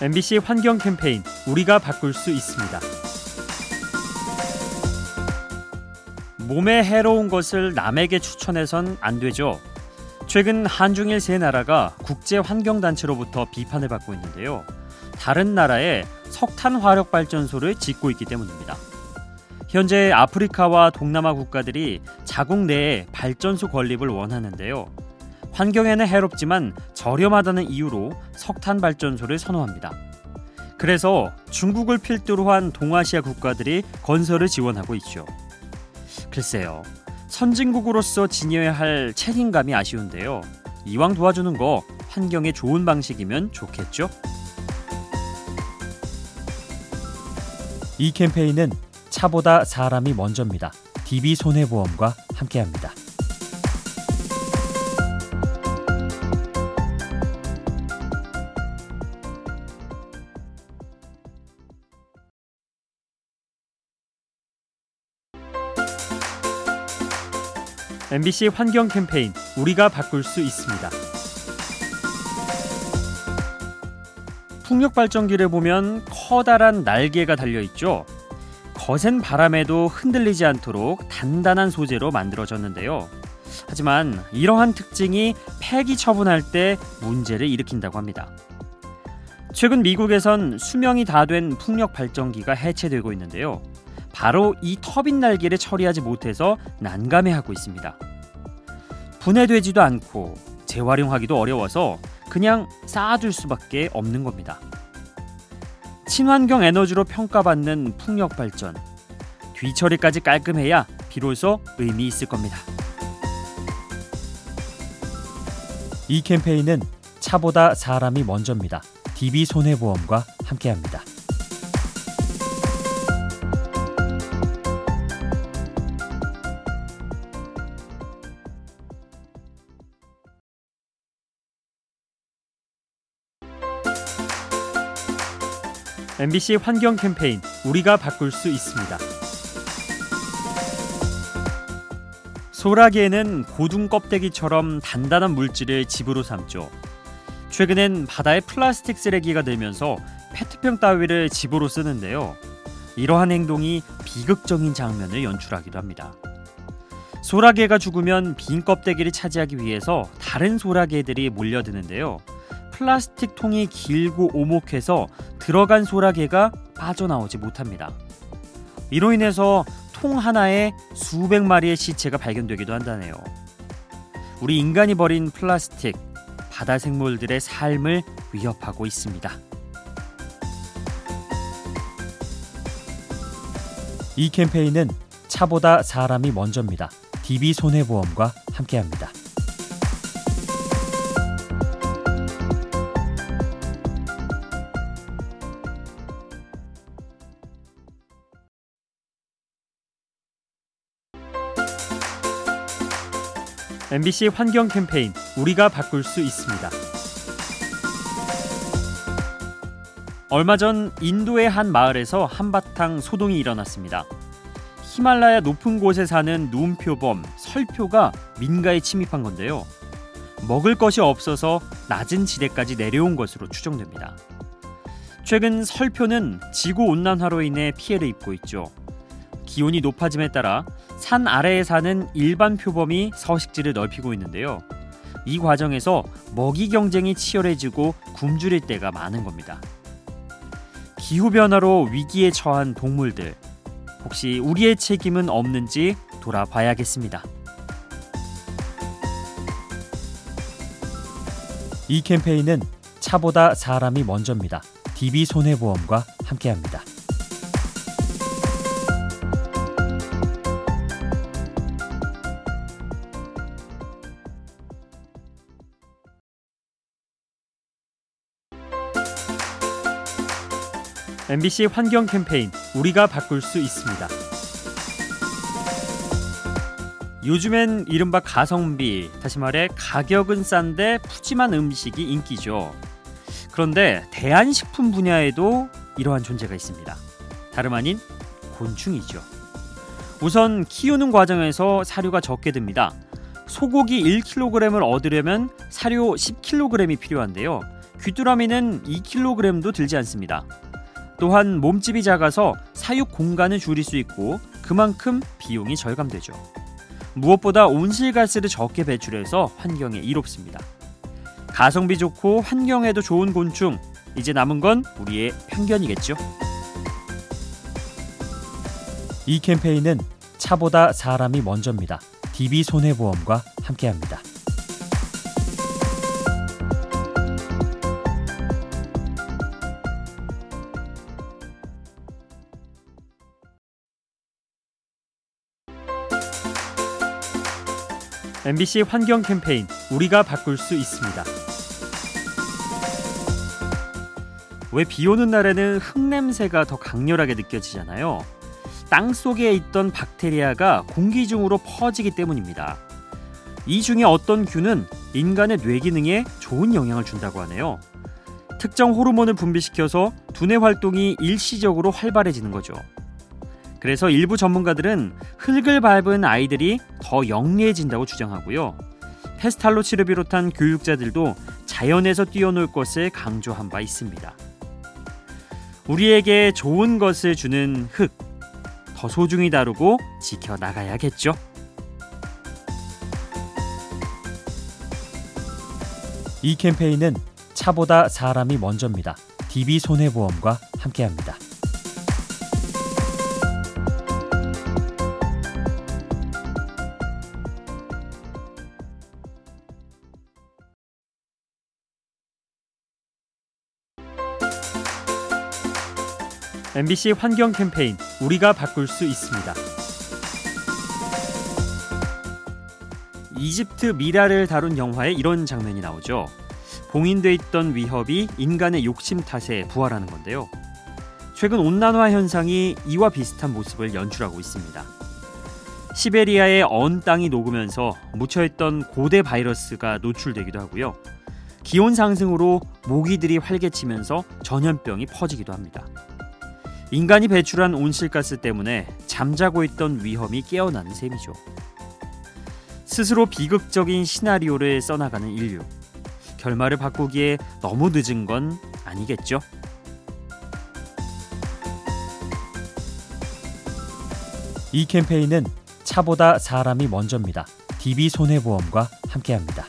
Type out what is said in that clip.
MBC 환경 캠페인 우리가 바꿀 수 있습니다. 몸에 해로운 것을 남에게 추천해선 안 되죠. 최근 한중일 세 나라가 국제 환경 단체로부터 비판을 받고 있는데요. 다른 나라에 석탄 화력 발전소를 짓고 있기 때문입니다. 현재 아프리카와 동남아 국가들이 자국 내에 발전소 건립을 원하는데요. 환경에는 해롭지만 저렴하다는 이유로 석탄 발전소를 선호합니다. 그래서 중국을 필두로 한 동아시아 국가들이 건설을 지원하고 있죠. 글쎄요. 선진국으로서 지녀야 할 책임감이 아쉬운데요. 이왕 도와주는 거 환경에 좋은 방식이면 좋겠죠? 이 캠페인은 차보다 사람이 먼저입니다. DB 손해보험과 함께합니다. MBC 환경 캠페인 우리가 바꿀 수 있습니다. 풍력 발전기를 보면 커다란 날개가 달려 있죠. 거센 바람에도 흔들리지 않도록 단단한 소재로 만들어졌는데요. 하지만 이러한 특징이 폐기 처분할 때 문제를 일으킨다고 합니다. 최근 미국에선 수명이 다 된 풍력 발전기가 해체되고 있는데요. 바로 이 터빈 날개를 처리하지 못해서 난감해하고 있습니다. 분해되지도 않고 재활용하기도 어려워서 그냥 쌓아둘 수밖에 없는 겁니다. 친환경 에너지로 평가받는 풍력 발전. 뒤처리까지 깔끔해야 비로소 의미 있을 겁니다. 이 캠페인은 차보다 사람이 먼저입니다. DB 손해보험과 함께합니다. MBC 환경 캠페인 우리가 바꿀 수 있습니다. 소라게는 고둥 껍데기처럼 단단한 물질을 집으로 삼죠. 최근엔 바다에 플라스틱 쓰레기가 늘면서 페트병 따위를 집으로 쓰는데요. 이러한 행동이 비극적인 장면을 연출하기도 합니다. 소라게가 죽으면 빈 껍데기를 차지하기 위해서 다른 소라게들이 몰려드는데요. 플라스틱 통이 길고 오목해서 들어간 소라게가 빠져나오지 못합니다. 이로 인해서 통 하나에 수백 마리의 시체가 발견되기도 한다네요. 우리 인간이 버린 플라스틱, 바다 생물들의 삶을 위협하고 있습니다. 이 캠페인은 차보다 사람이 먼저입니다. DB 손해보험과 함께합니다. MBC 환경 캠페인 우리가 바꿀 수 있습니다. 얼마 전 인도의 한 마을에서 한바탕 소동이 일어났습니다. 히말라야 높은 곳에 사는 눈표범 설표가 민가에 침입한 건데요. 먹을 것이 없어서 낮은 지대까지 내려온 것으로 추정됩니다. 최근 설표는 지구 온난화로 인해 피해를 입고 있죠. 기온이 높아짐에 따라 산 아래에 사는 일반 표범이 서식지를 넓히고 있는데요. 이 과정에서 먹이 경쟁이 치열해지고 굶주릴 때가 많은 겁니다. 기후 변화로 위기에 처한 동물들 혹시 우리의 책임은 없는지 돌아봐야겠습니다. 이 캠페인은 차보다 사람이 먼저입니다. DB 손해보험과 함께합니다. MBC 환경 캠페인 우리가 바꿀 수 있습니다. 요즘엔 이른바 가성비, 다시 말해 가격은 싼데 푸짐한 음식이 인기죠. 그런데 대한식품 분야에도 이러한 존재가 있습니다. 다름 아닌 곤충이죠. 우선 키우는 과정에서 사료가 적게 듭니다. 소고기 1kg을 얻으려면 사료 10kg이 필요한데요. 귀뚜라미는 2kg도 들지 않습니다. 또한 몸집이 작아서 사육 공간을 줄일 수 있고 그만큼 비용이 절감되죠. 무엇보다 온실가스를 적게 배출해서 환경에 이롭습니다. 가성비 좋고 환경에도 좋은 곤충 이제 남은 건 우리의 편견이겠죠. 이 캠페인은 차보다 사람이 먼저입니다. DB 손해보험과 함께합니다. MBC 환경 캠페인 우리가 바꿀 수 있습니다. 왜 비 오는 날에는 흙냄새가 더 강렬하게 느껴지잖아요. 땅 속에 있던 박테리아가 공기 중으로 퍼지기 때문입니다. 이 중에 어떤 균은 인간의 뇌 기능에 좋은 영향을 준다고 하네요. 특정 호르몬을 분비시켜서 두뇌 활동이 일시적으로 활발해지는 거죠. 그래서 일부 전문가들은 흙을 밟은 아이들이 더 영리해진다고 주장하고요. 페스탈로치를 비롯한 교육자들도 자연에서 뛰어놀 것을 강조한 바 있습니다. 우리에게 좋은 것을 주는 흙, 더 소중히 다루고 지켜 나가야겠죠. 이 캠페인은 차보다 사람이 먼저입니다. DB 손해보험과 함께합니다. MBC 환경 캠페인 우리가 바꿀 수 있습니다. 이집트 미라를 다룬 영화에 이런 장면이 나오죠. 봉인돼 있던 위협이 인간의 욕심 탓에 부활하는 건데요. 최근 온난화 현상이 이와 비슷한 모습을 연출하고 있습니다. 시베리아의 언 땅이 녹으면서 묻혀있던 고대 바이러스가 노출되기도 하고요. 기온 상승으로 모기들이 활개치면서 전염병이 퍼지기도 합니다. 인간이 배출한 온실가스 때문에 잠자고 있던 위험이 깨어나는 셈이죠. 스스로 비극적인 시나리오를 써나가는 인류. 결말을 바꾸기에 너무 늦은 건 아니겠죠? 이 캠페인은 차보다 사람이 먼저입니다. DB 손해보험과 함께합니다.